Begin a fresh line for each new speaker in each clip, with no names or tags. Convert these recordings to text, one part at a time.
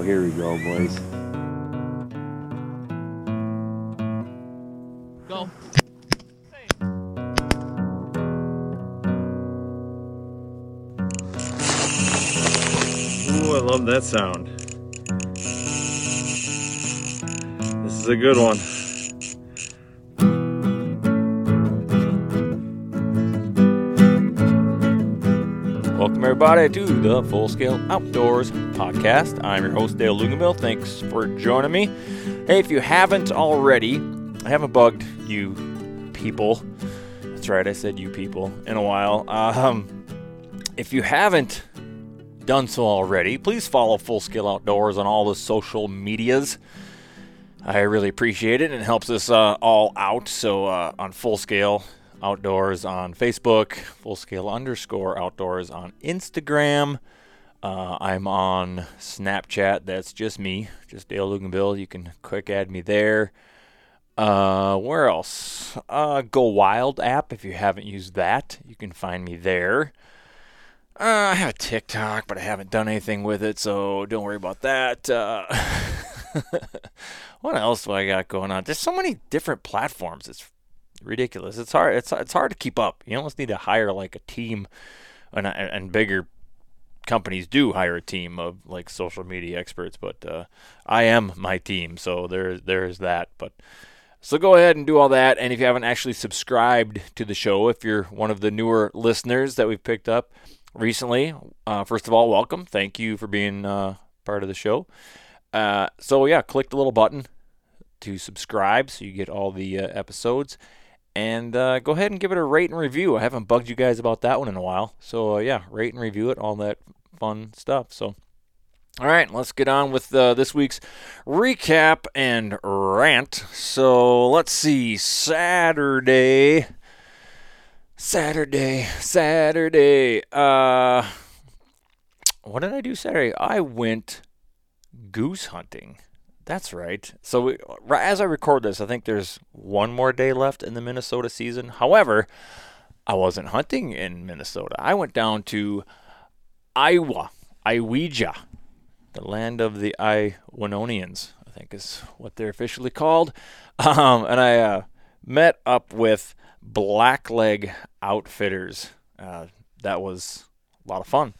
Oh, here we go, boys.
Go.
Ooh, I love that sound. This is a good one.
Everybody, to the Full Scale Outdoors podcast. I'm your host, Dale Luganville. Thanks for joining me. Hey, if you haven't already, I haven't bugged you people. That's right, I said you people in a while. Um, if you haven't done so already, please follow Full Scale Outdoors on all the social medias. I really appreciate it and it helps us uh, all out. So, uh, on Full Scale Outdoors on Facebook, Full Scale underscore Outdoors on Instagram. Uh, I'm on Snapchat. That's just me, just Dale Luganville. You can quick add me there. Uh, where else? Uh, Go Wild app. If you haven't used that, you can find me there. Uh, I have a TikTok, but I haven't done anything with it, so don't worry about that. Uh, what else do I got going on? There's so many different platforms. It's ridiculous. It's hard. It's it's hard to keep up. You almost need to hire like a team, and and bigger companies do hire a team of like social media experts. But uh, I am my team, so there there's that. But so go ahead and do all that. And if you haven't actually subscribed to the show, if you're one of the newer listeners that we've picked up recently, uh, first of all, welcome. Thank you for being uh, part of the show. Uh, so yeah, click the little button to subscribe so you get all the uh, episodes. And uh, go ahead and give it a rate and review. I haven't bugged you guys about that one in a while. So, uh, yeah, rate and review it, all that fun stuff. So, all right, let's get on with uh, this week's recap and rant. So, let's see. Saturday. Saturday. Saturday. Uh, what did I do Saturday? I went goose hunting. That's right. So we, as I record this, I think there's one more day left in the Minnesota season. However, I wasn't hunting in Minnesota. I went down to Iowa, Ioweja, the land of the Iwanonians, I think is what they're officially called. Um, and I uh, met up with Blackleg Outfitters. Uh, that was a lot of fun.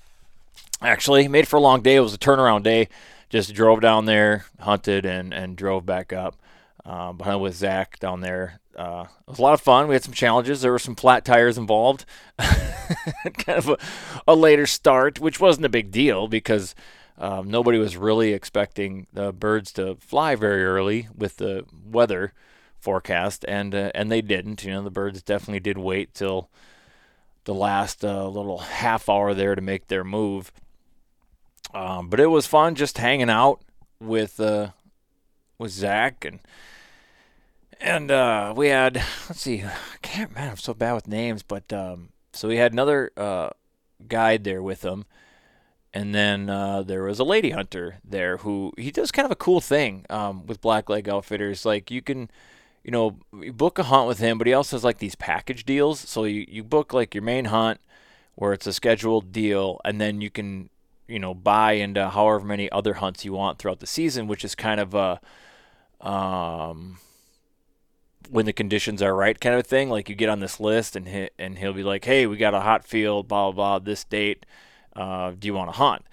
Actually, made for a long day. It was a turnaround day just drove down there, hunted, and and drove back up. Um, hunted with Zach down there. Uh, it was a lot of fun. We had some challenges. There were some flat tires involved. kind of a, a, later start, which wasn't a big deal because um, nobody was really expecting the birds to fly very early with the weather forecast, and uh, and they didn't. You know, the birds definitely did wait till the last uh, little half hour there to make their move. Um, but it was fun just hanging out with uh, with Zach and and uh, we had let's see, I can't man, I'm so bad with names, but um, so we had another uh, guide there with him, and then uh, there was a lady hunter there who he does kind of a cool thing um, with Blackleg Outfitters. Like you can, you know, you book a hunt with him, but he also has like these package deals. So you you book like your main hunt where it's a scheduled deal, and then you can you know buy into however many other hunts you want throughout the season, which is kind of a um, when the conditions are right, kind of thing. Like you get on this list, and he, and he'll be like, "Hey, we got a hot field, blah blah blah, this date. Uh, do you want to hunt?"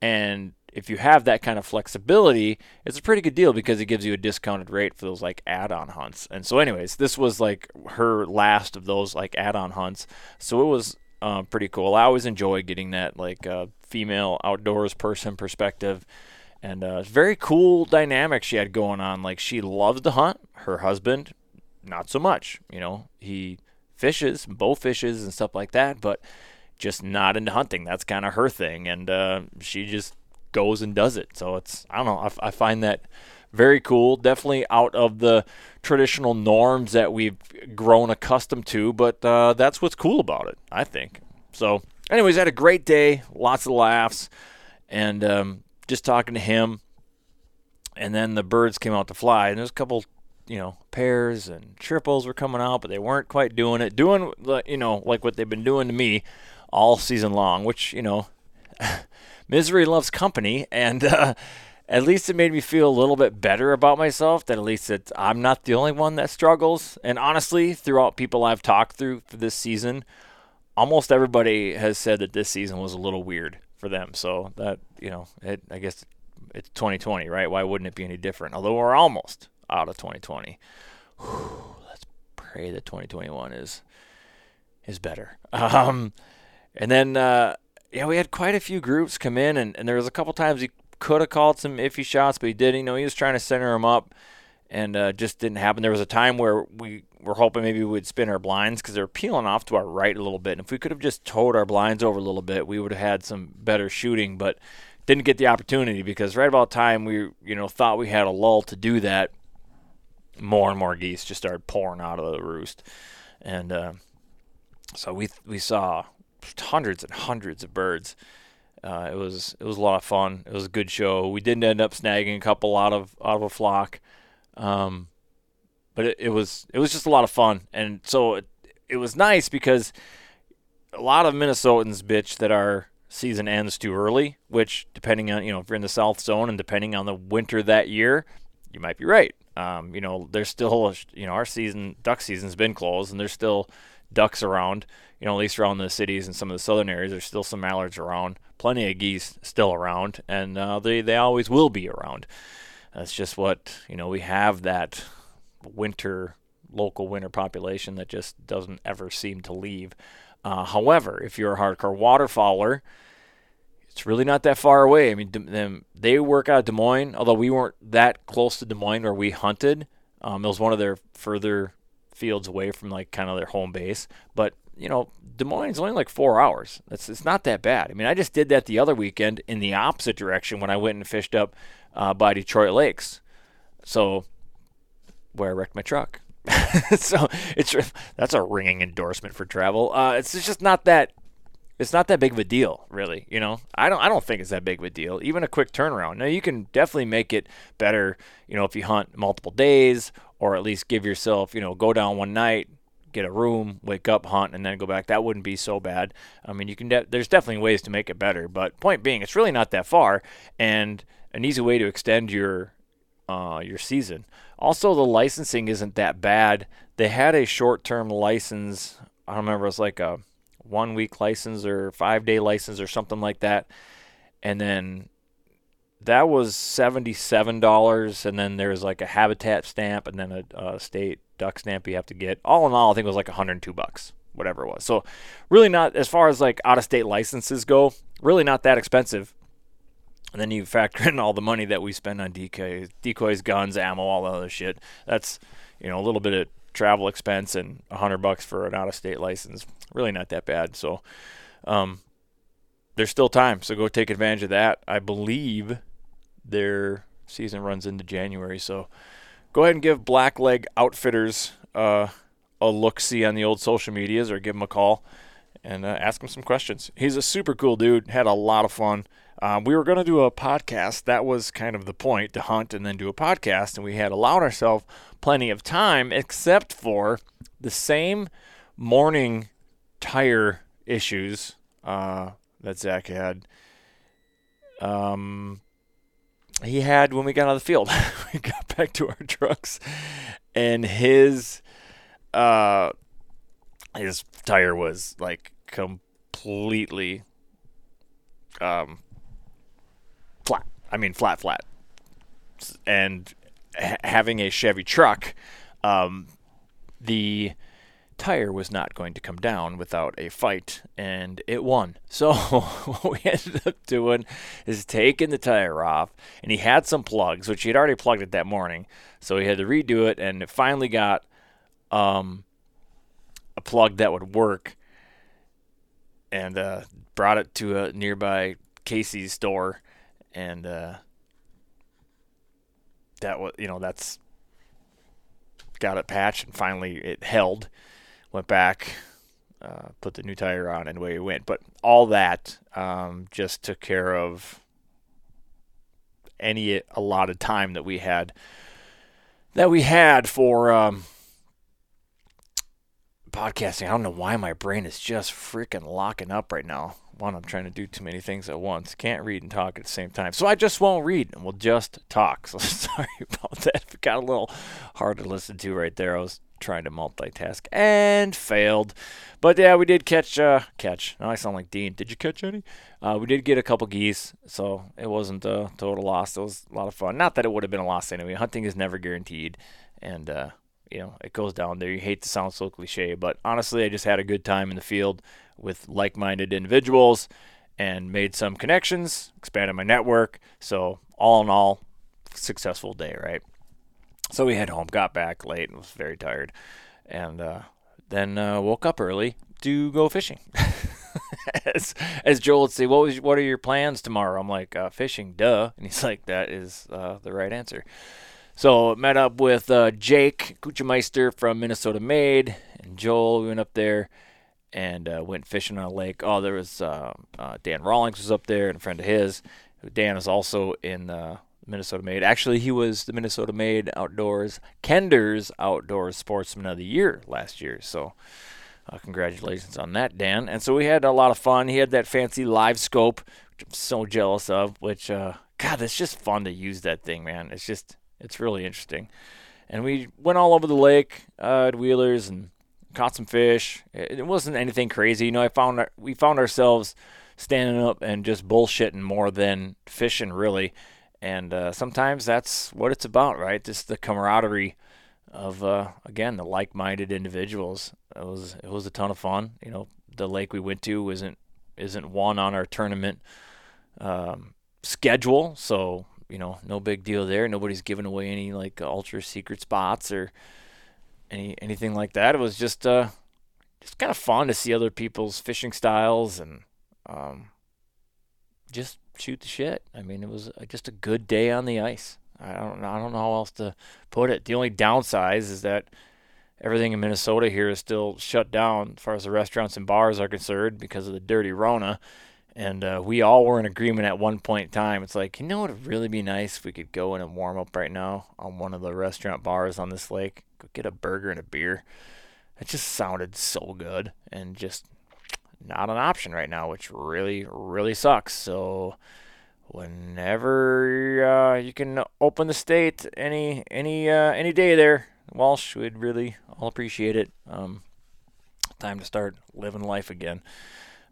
And if you have that kind of flexibility, it's a pretty good deal because it gives you a discounted rate for those like add-on hunts. And so, anyways, this was like her last of those like add-on hunts, so it was uh, pretty cool. I always enjoy getting that like uh, female outdoors person perspective, and uh, very cool dynamic she had going on. Like she loves to hunt, her husband not so much. You know, he fishes, bow fishes and stuff like that, but just not into hunting. That's kind of her thing, and uh, she just goes and does it. So it's I don't know. I, I find that very cool. Definitely out of the traditional norms that we've grown accustomed to, but uh, that's what's cool about it. I think. So, anyways, I had a great day. Lots of laughs, and um, just talking to him. And then the birds came out to fly, and there's a couple you know, pairs and triples were coming out, but they weren't quite doing it. Doing, you know, like what they've been doing to me all season long, which, you know, misery loves company. And uh, at least it made me feel a little bit better about myself that at least it's, I'm not the only one that struggles. And honestly, throughout people I've talked through for this season, almost everybody has said that this season was a little weird for them. So that, you know, it, I guess it's 2020, right? Why wouldn't it be any different? Although we're almost out of 2020. Whew, let's pray that 2021 is is better. Um, and then uh, yeah, we had quite a few groups come in, and, and there was a couple times he could have called some iffy shots, but he didn't. You know, he was trying to center them up, and uh, just didn't happen. There was a time where we were hoping maybe we would spin our blinds because they were peeling off to our right a little bit. And if we could have just towed our blinds over a little bit, we would have had some better shooting, but didn't get the opportunity because right about time we you know thought we had a lull to do that more and more geese just started pouring out of the roost, and uh, so we we saw hundreds and hundreds of birds. Uh, it was it was a lot of fun. It was a good show. We didn't end up snagging a couple out of out of a flock, um, but it, it was it was just a lot of fun. And so it, it was nice because a lot of Minnesotans bitch that our season ends too early. Which depending on you know if you're in the South Zone and depending on the winter that year, you might be right. Um, you know, there's still, you know, our season, duck season's been closed, and there's still ducks around. You know, at least around the cities and some of the southern areas, there's still some mallards around. Plenty of geese still around, and uh, they they always will be around. That's just what you know. We have that winter local winter population that just doesn't ever seem to leave. Uh, however, if you're a hardcore waterfowler, it's really not that far away. I mean, them they work out of Des Moines, although we weren't that close to Des Moines where we hunted. Um, it was one of their further fields away from like kind of their home base. But you know, Des Moines is only like four hours. It's it's not that bad. I mean, I just did that the other weekend in the opposite direction when I went and fished up uh, by Detroit Lakes. So where I wrecked my truck. so it's that's a ringing endorsement for travel. Uh, it's just not that it's not that big of a deal, really. You know, I don't I don't think it's that big of a deal. Even a quick turnaround. Now you can definitely make it better. You know, if you hunt multiple days, or at least give yourself, you know, go down one night, get a room, wake up, hunt, and then go back. That wouldn't be so bad. I mean, you can. De- there's definitely ways to make it better. But point being, it's really not that far, and an easy way to extend your uh, your season. Also, the licensing isn't that bad. They had a short-term license. I don't remember. It was like a one week license or five day license or something like that. And then that was seventy-seven dollars, and then there's like a habitat stamp, and then a, a, state duck stamp you have to get. All in all, I think it was like 102 bucks, whatever it was. So, really not as far as like out-of-state licenses go, really not that expensive. And then you factor in all the money that we spend on decoys, decoys, guns, ammo, all the other shit. That's you know a little bit of travel expense and a hundred bucks for an out-of-state license. Really not that bad. So, um, there's still time. So go take advantage of that. I believe their season runs into January. So go ahead and give Blackleg Outfitters uh, a look see on the old social medias or give him a call and uh, ask him some questions. He's a super cool dude. Had a lot of fun. Um, we were going to do a podcast. That was kind of the point to hunt and then do a podcast. And we had allowed ourselves plenty of time, except for the same morning tire issues uh, that Zach had. Um, he had when we got out of the field. we got back to our trucks, and his uh his tire was like completely um. I mean flat flat. And ha- having a Chevy truck, um the tire was not going to come down without a fight, and it won. So what we ended up doing is taking the tire off, and he had some plugs, which he had already plugged it that morning, so he had to redo it, and it finally got um, a plug that would work, and uh, brought it to a nearby Casey's store, and uh, that was you know that's got it patched, and finally it held went back, uh, put the new tire on, and away we went. But all that um, just took care of any allotted time that we had that we had for um, podcasting. I don't know why my brain is just freaking locking up right now. One, I'm trying to do too many things at once. Can't read and talk at the same time. So I just won't read and we'll just talk. So sorry about that. It got a little hard to listen to right there. I was trying to multitask and failed. But yeah, we did catch uh, catch. Now I sound like Dean. Did you catch any? Uh, we did get a couple geese, so it wasn't a total loss. It was a lot of fun. Not that it would have been a loss anyway. Hunting is never guaranteed, and uh, you know it goes down there. You hate to sound so cliche, but honestly, I just had a good time in the field with like-minded individuals and made some connections, expanded my network. So all in all, successful day, right? So we head home, got back late, and was very tired, and uh, then uh, woke up early to go fishing. as, as Joel would say, "What was what are your plans tomorrow?" I'm like, uh, "Fishing, duh," and he's like, "That is uh, the right answer." So met up with uh, Jake Kuchameister from Minnesota Made and Joel. We went up there and uh, went fishing on a lake. Oh, there was uh, uh, Dan Rawlings was up there and a friend of his. Dan is also in uh, Minnesota Made. Actually, he was the Minnesota Made Outdoors Kender's Outdoors Sportsman of the Year last year. So, uh, congratulations on that, Dan. And so we had a lot of fun. He had that fancy live scope, which I'm so jealous of. Which, God, it's just fun to use that thing, man. It's just, it's really interesting. And we went all over the lake uh, at Wheelers and caught some fish. It wasn't anything crazy, you know. I found our, we found ourselves standing up and just bullshitting more than fishing, really and uh, sometimes that's what it's about, right? Just the camaraderie of uh, again the like-minded individuals. It was it was a ton of fun. You know, the lake we went to isn't isn't one on our tournament um, schedule, so you know no big deal there. Nobody's giving away any like ultra secret spots or any anything like that. It was just uh, just kind of fun to see other people's fishing styles and um, just shoot the shit. I mean, it was uh, just a good day on the ice. I don't I don't know how else to put it. The only downside is that everything in Minnesota here is still shut down as far as the restaurants and bars are concerned because of the dirty Rona. And uh, we all were in agreement at one point in time. It's like, you know would really be nice if we could go in and warm up right now on one of the restaurant bars on this lake, go get a burger and a beer. It just sounded so good and just not an option right now, which really, really sucks. So whenever uh, you can open the state any any uh, any day there, Walsh would really all appreciate it. Um, time to start living life again.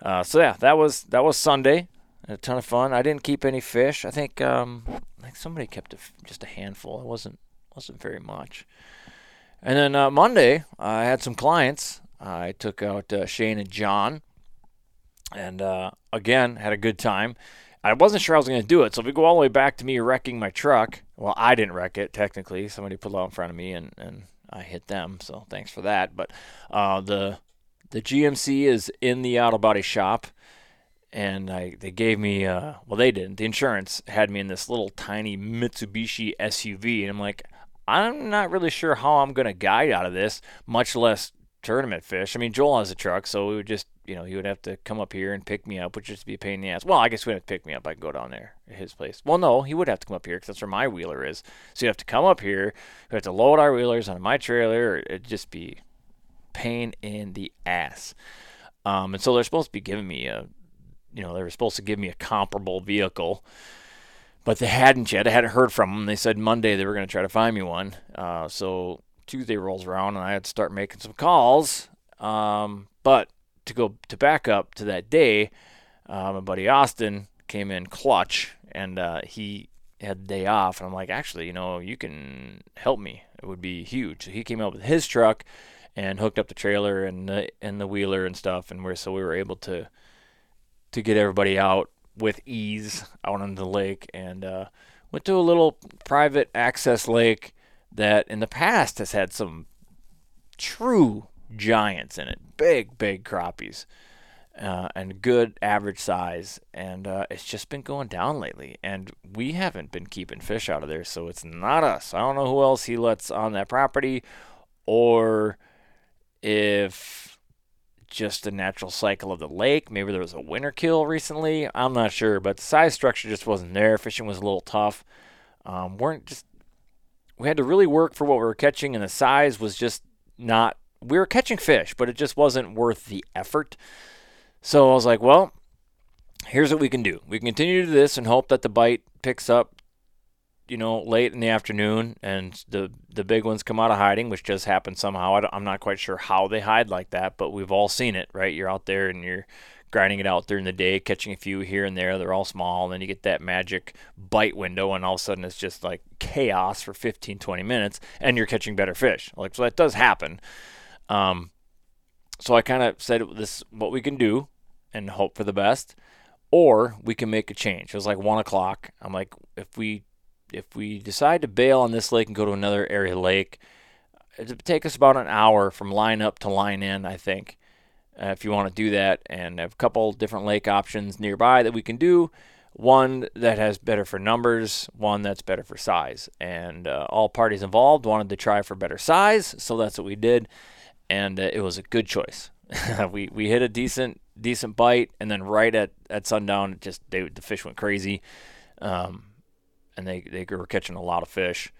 Uh, so yeah, that was that was Sunday. A ton of fun. I didn't keep any fish. I think um, somebody kept a, just a handful. It wasn't wasn't very much. And then uh, Monday, I had some clients. I took out uh, Shane and John and uh, again had a good time. I wasn't sure I was going to do it, so if we go all the way back to me wrecking my truck, well, I didn't wreck it technically. Somebody it out in front of me, and, and I hit them. So thanks for that. But uh, the the GMC is in the auto body shop, and I they gave me uh, well they didn't. The insurance had me in this little tiny Mitsubishi SUV, and I'm like, I'm not really sure how I'm to guide out of this, much less tournament fish. I mean, Joel has a truck, so we would just, you know, he would have to come up here and pick me up, which would just be a pain in the ass. Well, I guess we have to pick me up. I could go down there at his place. Well, no, he would have to come up here because that's where my wheeler is. So you have to come up here. We have to load our wheelers on my trailer. It'd just be pain in the ass. Um, and so they're supposed to be giving me a, you know, they were supposed to give me a comparable vehicle. but they hadn't yet. I hadn't heard from them. They said Monday they were going to try to find me one. Uh, so Tuesday rolls around and I had to start making some calls. Um, but to go to back up to that day, uh, my buddy Austin came in clutch and uh, he had the day off. And I'm like, actually, you know, you can help me. It would be huge. So he came up with his truck and hooked up the trailer and the and the wheeler and stuff. And we're so we were able to to get everybody out with ease out on the lake and uh, went to a little private access lake that in the past has had some true giants in it, big big crappies. Uh, and good average size, and uh, it's just been going down lately. And we haven't been keeping fish out of there, so it's not us. I don't know who else he lets on that property, or if just a natural cycle of the lake. Maybe there was a winter kill recently. I'm not sure, but the size structure just wasn't there. Fishing was a little tough. Um, weren't just we had to really work for what we were catching, and the size was just not. We were catching fish, but it just wasn't worth the effort. So I was like, well, here's what we can do. We can continue to do this and hope that the bite picks up you know, late in the afternoon, and the the big ones come out of hiding, which just happens somehow. I am not quite sure how they hide like that, but we've all seen it, right? You're out there and you're grinding it out during the day, catching a few here and there. They're all small, and then you get that magic bite window, and all of a sudden it's just like chaos for 15, 20 minutes, and you're catching better fish. Like so, that does happen. Um, so I kind of said this what we can do, and hope for the best, or we can make a change. It was like one o'clock. I'm like, if we if we decide to bail on this lake and go to another area lake, it would take us about an hour from line up to line in, I think, uh, if you want to do that. And have a couple different lake options nearby that we can do. One that has better for numbers, one that's better for size. And uh, all parties involved wanted to try for better size, so that's what we did. And uh, it was a good choice. we we hit a decent decent bite, and then right at, at sundown, just they, the fish went crazy. Um, and they they were catching a lot of fish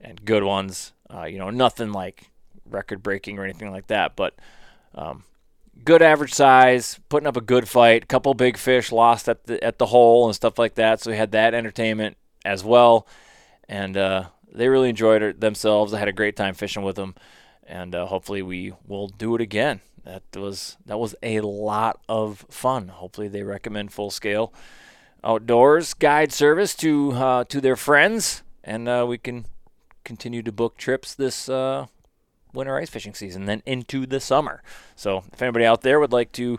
and good ones. Uh, you know, nothing like record breaking or anything like that, but um, good average size, putting up a good fight. Couple big fish lost at the at the hole and stuff like that. So we had that entertainment as well, and uh, they really enjoyed it themselves. I had a great time fishing with them, and uh, hopefully we will do it again. That was that was a lot of fun. Hopefully they recommend full scale outdoors guide service to uh, to their friends, and uh, we can continue to book trips this uh, winter ice fishing season, then into the summer. So if anybody out there would like to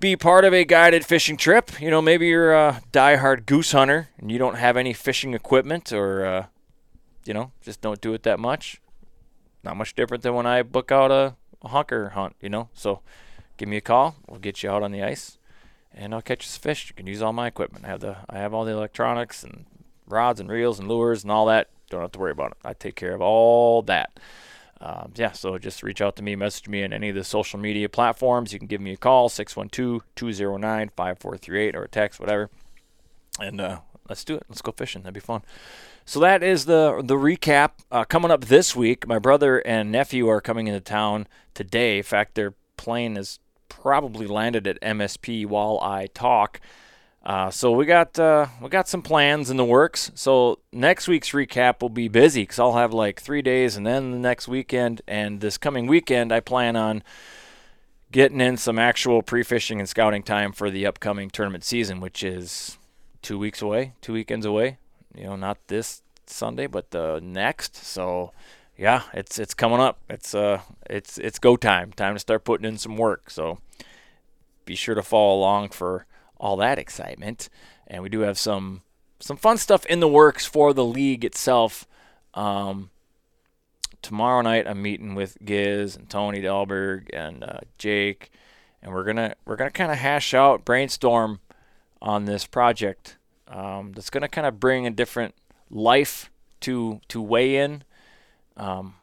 be part of a guided fishing trip, you know, maybe you're a diehard goose hunter and you don't have any fishing equipment, or uh, you know, just don't do it that much. Not much different than when I book out a, a hunker hunt, you know. So give me a call. We'll get you out on the ice and I'll catch some fish. You can use all my equipment. I have the I have all the electronics and rods and reels and lures and all that. Don't have to worry about it. I take care of all that. Um, yeah, so just reach out to me, message me on any of the social media platforms. You can give me a call, 612-209-5438 or a text, whatever. And uh, let's do it. Let's go fishing. That'd be fun. So that is the the recap. Uh, coming up this week, my brother and nephew are coming into town today. In fact, their plane is probably landed at MSP while I talk. Uh, so we got uh, we got some plans in the works. So next week's recap will be busy because I'll have like three days, and then the next weekend and this coming weekend, I plan on getting in some actual pre-fishing and scouting time for the upcoming tournament season, which is two weeks away, two weekends away. You know, not this Sunday, but the next. So yeah, it's it's coming up. It's uh it's it's go time. Time to start putting in some work. So be sure to follow along for all that excitement. And we do have some some fun stuff in the works for the league itself. Um, tomorrow night I'm meeting with Giz and Tony Delberg and uh, Jake, and we're gonna we're gonna kind of hash out, brainstorm on this project um, that's gonna kind of bring a different life to to weigh in um,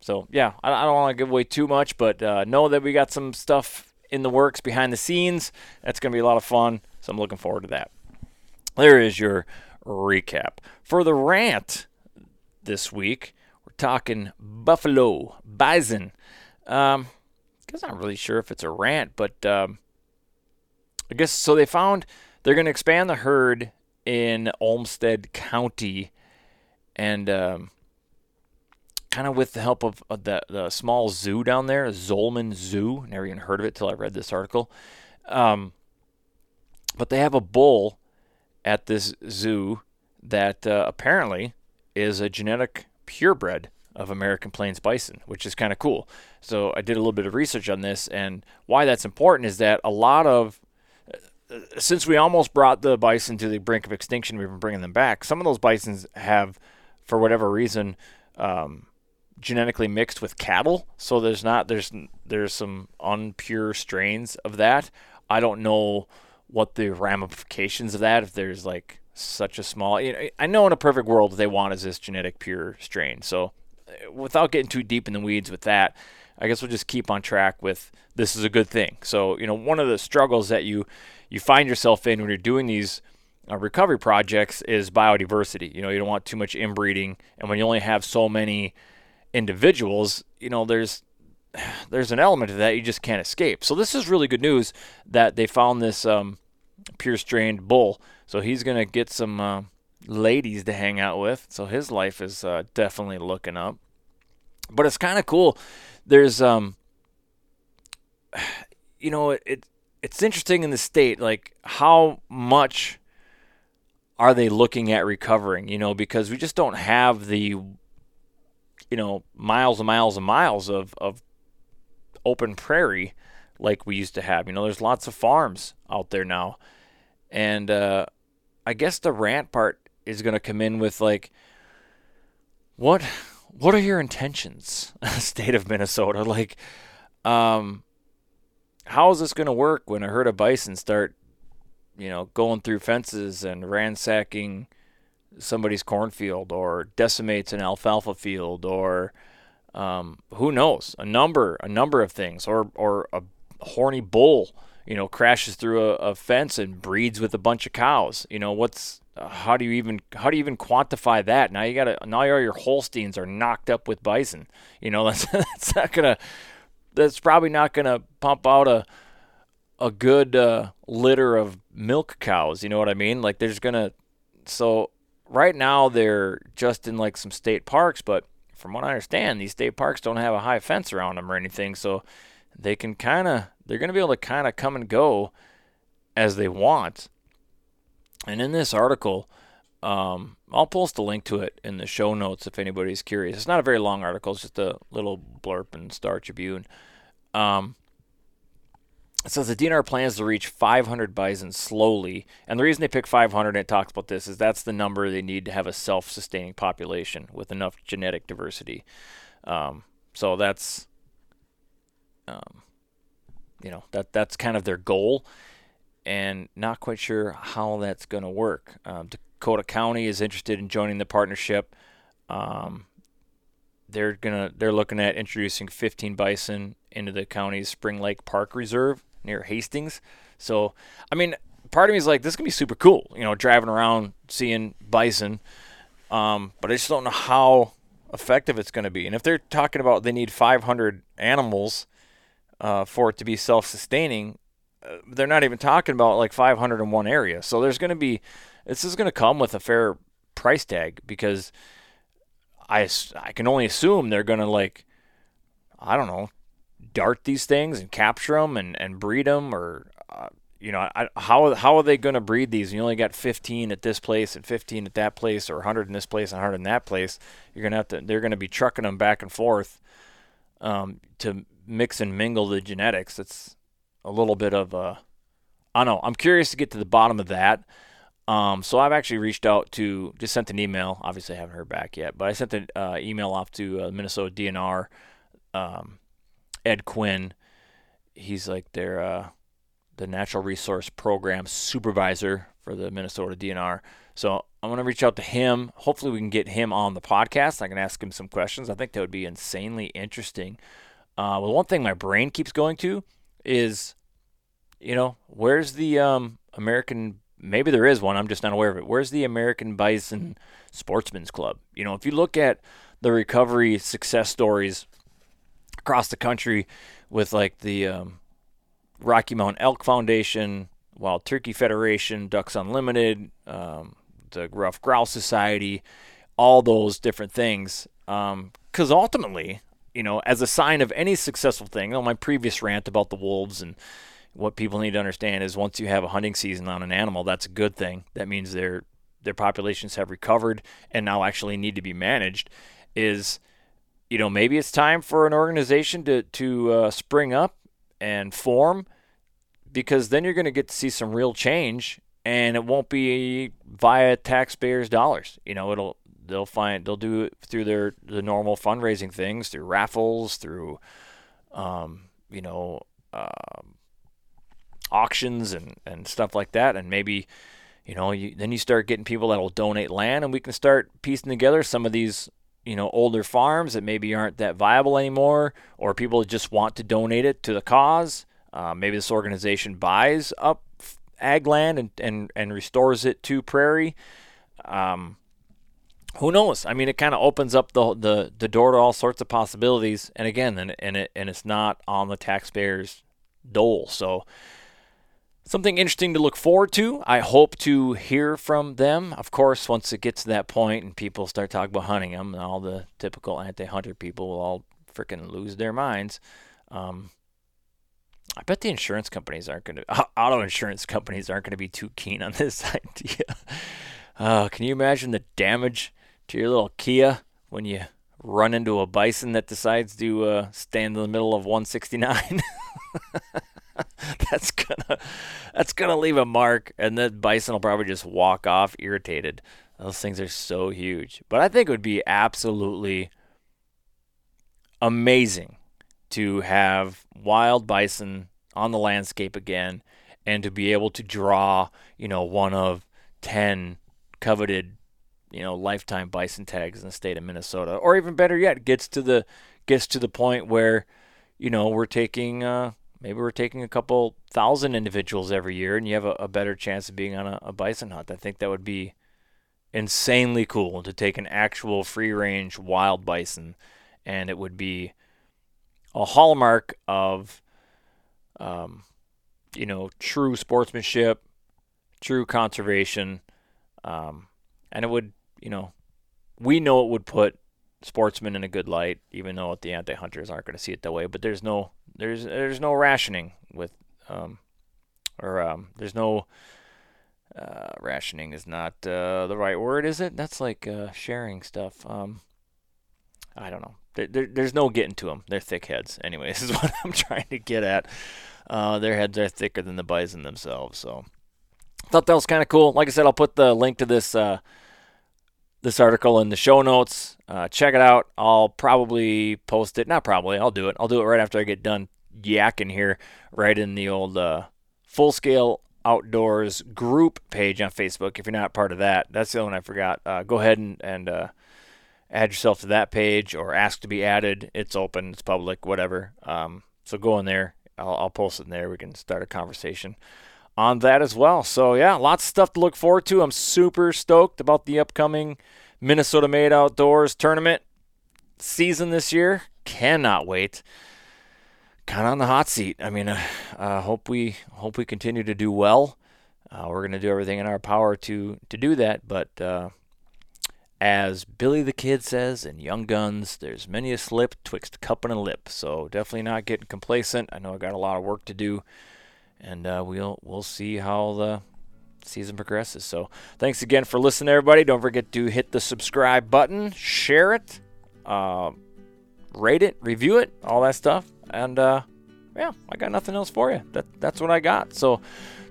so yeah, I, I don't want to give away too much, but uh, know that we got some stuff in the works behind the scenes. That's going to be a lot of fun. So I'm looking forward to that. There is your recap for the rant this week. We're talking buffalo bison. Um, because I'm not really sure if it's a rant, but um, I guess so. They found they're going to expand the herd in Olmsted County, and um, kind of with the help of, the, the small zoo down there, Zollman Zoo. Never even heard of it till I read this article. Um, but they have a bull at this zoo that uh, apparently is a genetic purebred of American Plains bison, which is kind of cool. So I did a little bit of research on this, and why that's important is that a lot of uh, since we almost brought the bison to the brink of extinction, we've been bringing them back. Some of those bisons have, for whatever reason, um, genetically mixed with cattle, so there's not there's there's some unpure strains of that. I don't know what the ramifications of that if there's like such a small you know, I know in a perfect world they want is this genetic pure strain. So uh, without getting too deep in the weeds with that, I guess we'll just keep on track with this is a good thing. So, you know, one of the struggles that you you find yourself in when you're doing these uh, recovery projects is biodiversity. You know, you don't want too much inbreeding and when you only have so many individuals, you know, there's there's an element of that you just can't escape. So this is really good news that they found this um, pure strained bull. So he's gonna get some uh, ladies to hang out with. So his life is uh, definitely looking up. But it's kind of cool. There's um, you know, it, it it's interesting in the state like how much are they looking at recovering? You know, because we just don't have the you know, miles and miles and miles of, of open prairie like we used to have. You know, there's lots of farms out there now. And uh, I guess the rant part is going to come in with like, what what are your intentions, state of Minnesota? Like, um, how is this going to work when a herd of bison start, you know, going through fences and ransacking somebody's cornfield or decimates an alfalfa field or um, who knows? A number a number of things or or a horny bull you know crashes through a, a fence and breeds with a bunch of cows. You know what's how do you even how do you even quantify that? Now you got to now all your holsteins are knocked up with bison. You know that's that's not gonna that's probably not gonna pump out a a good uh, litter of milk cows. You know what i mean? Like there's gonna so right now they're just in like some state parks, but from what I understand, these state parks don't have a high fence around them or anything, so they can kind of they're going to be able to kind of come and go as they want. And in this article, um, I'll post a link to it in the show notes if anybody's curious. It's not a very long article; it's just a little blurb in Star Tribune. Um, says the DNR plans to reach 500 bison slowly, and the reason they pick 500 and it talks about this is that's the number they need to have a self-sustaining population with enough genetic diversity. Um, so that's, um, you know, that that's kind of their goal, and not quite sure how that's going to work. Um, Dakota County is interested in joining the partnership. Um, they're gonna they're looking at introducing 15 bison into the county's Spring Lake Park Reserve near Hastings. So, I mean, part of me is like, this is gonna be super cool, you know, driving around seeing bison. Um, but I just don't know how effective it's going to be. And if they're talking about they need 500 animals uh, for it to be self-sustaining, uh, they're not even talking about like 500 in one area. So there's going to be, this is going to come with a fair price tag because I I can only assume they're going to like, I don't know, dart these things and capture them and, and breed them or uh, you know I, how how are they going to breed these? You only got 15 at this place and 15 at that place or 100 in this place and 100 in that place. You're to have to they're to be trucking them back and forth um, to mix and mingle the genetics. It's a little bit of a I don't know I'm curious to get to the bottom of that. Um, so I've actually reached out to just sent an email. Obviously I haven't heard back yet but I sent an uh, email off to uh, Minnesota DNR um, Ed Quinn. He's like their uh, the natural resource program supervisor for the Minnesota DNR. So I'm gonna reach out to him. Hopefully, we can get him on the podcast. I can ask him some questions. I think that would be insanely interesting. Uh, well, one thing my brain keeps going to is, you know, where's the um, American? Maybe there is one. I'm just not aware of it. Where's the American Bison Sportsman's Club? You know, if you look at the recovery success stories across the country with like the um, Rocky Mountain Elk Foundation, Wild Turkey Federation, Ducks Unlimited, um, the Ruffed Grouse Society, all those different things. Because um, ultimately, you know, as a sign of any successful thing, on my previous rant about the wolves and what people need to understand is once you have a hunting season on an animal, that's a good thing. That means their their populations have recovered and now actually need to be managed. Is you know maybe it's time for an organization to to uh, spring up and form because then you're going to get to see some real change and it won't be via taxpayers dollars. You know it'll they'll find they'll do it through their the normal fundraising things through raffles through um, you know um, auctions and and stuff like that. And maybe you know you, then you start getting people that will donate land and we can start piecing together some of these you know older farms that maybe aren't that viable anymore or people just want to donate it to the cause uh, maybe this organization buys up ag land and, and, and restores it to prairie um, who knows? I mean, it kind of opens up the, the the door to all sorts of possibilities. And again, and and it and it's not on the taxpayers' dole. So something interesting to look forward to. I hope to hear from them. Of course, once it gets to that point and people start talking about hunting them, and all the typical anti-hunter people will all freaking lose their minds. Um, I bet the insurance companies aren't going to, auto insurance companies aren't going to be too keen on this idea. Uh, can you imagine the damage to your little Kia when you run into a bison that decides to uh, stand in the middle of 169. that's gonna that's gonna leave a mark, and the bison will probably just walk off irritated. Those things are so huge, but I think it would be absolutely amazing to have wild bison on the landscape again, and to be able to draw, you know, one of ten coveted you know lifetime bison tags in the state of Minnesota, or even better yet, gets to the gets to the point where you know we're taking uh, maybe we're taking a couple thousand individuals every year, and you have a, a better chance of being on a, a, bison hunt. I think that would be insanely cool to take an actual free range wild bison, and it would be a hallmark of um, you know true sportsmanship, true conservation. Um, and it would you know, we know it would put sportsmen in a good light, even though the anti-hunters aren't going to see it that way. But there's no there's there's no rationing with um, or um, there's no uh, rationing is not uh, the right word, is it? That's like uh, sharing stuff. Um, I don't know. There, there, there's no getting to them. They're thick heads. Anyways, is what I'm trying to get at. Uh, their heads are thicker than the bison themselves. So, thought that was kind of cool. Like I said, I'll put the link to this uh, this article in the show notes. Uh, check it out. I'll probably post it. Not probably. I'll do it. I'll do it right after I get done yakking here, right in the old uh, full scale outdoors group page on Facebook. If you're not part of that, that's the only one I forgot. Uh, go ahead and, and uh, add yourself to that page or ask to be added. It's open. It's public. Whatever. Um, so go in there. I'll, I'll post it in there. We can start a conversation on that as well. So, yeah, lots of stuff to look forward to. I'm super stoked about the upcoming Minnesota Made Outdoors tournament season this year. Cannot wait. Kind of on the hot seat. I mean, I uh, uh, hope we hope we continue to do well. Uh, we're going to do everything in our power to to do that. But uh, as Billy the Kid says in Young Guns, there's many a slip twixt cup and a lip. So definitely not getting complacent. I know I got a lot of work to do and uh, we'll we'll see how the season progresses. So thanks again for listening, everybody. Don't forget to hit the subscribe button, share it, uh, rate it, review it, all that stuff. And uh, yeah, I got nothing else for you. That that's what I got. So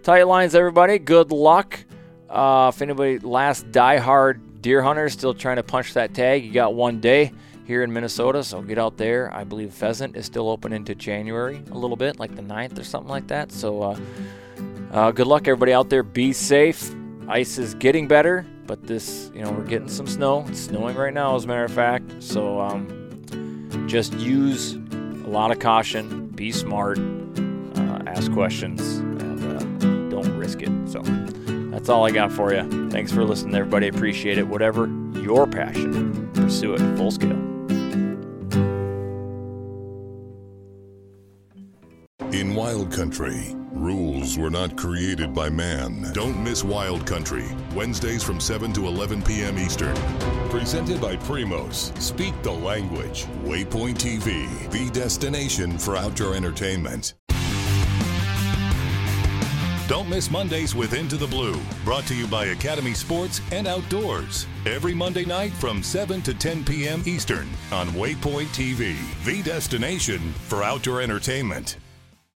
tight lines, everybody. Good luck. Uh, if anybody last die-hard deer hunter still trying to punch that tag, you got one day here in Minnesota, so get out there. I believe pheasant is still open into January a little bit, like the 9th or something like that. So uh, uh, good luck, everybody out there. Be safe. Ice is getting better, but this, you know, we're getting some snow. It's snowing right now, as a matter of fact. So um, just use a lot of caution. Be smart. Uh, ask questions, and uh, don't risk it. So that's all I got for you. Thanks for listening, everybody. Appreciate it. Whatever your passion, pursue it full scale.
In Wild Country Rules were not created by man. Don't miss Wild Country, Wednesdays from 7 to 11 p.m. Eastern. Presented by Primos. Speak the language. Waypoint TV, the destination for outdoor entertainment. Don't miss Mondays with Into the Blue, brought to you by Academy Sports and Outdoors. Every Monday night from 7 to 10 p.m. Eastern on Waypoint TV, the destination for outdoor entertainment.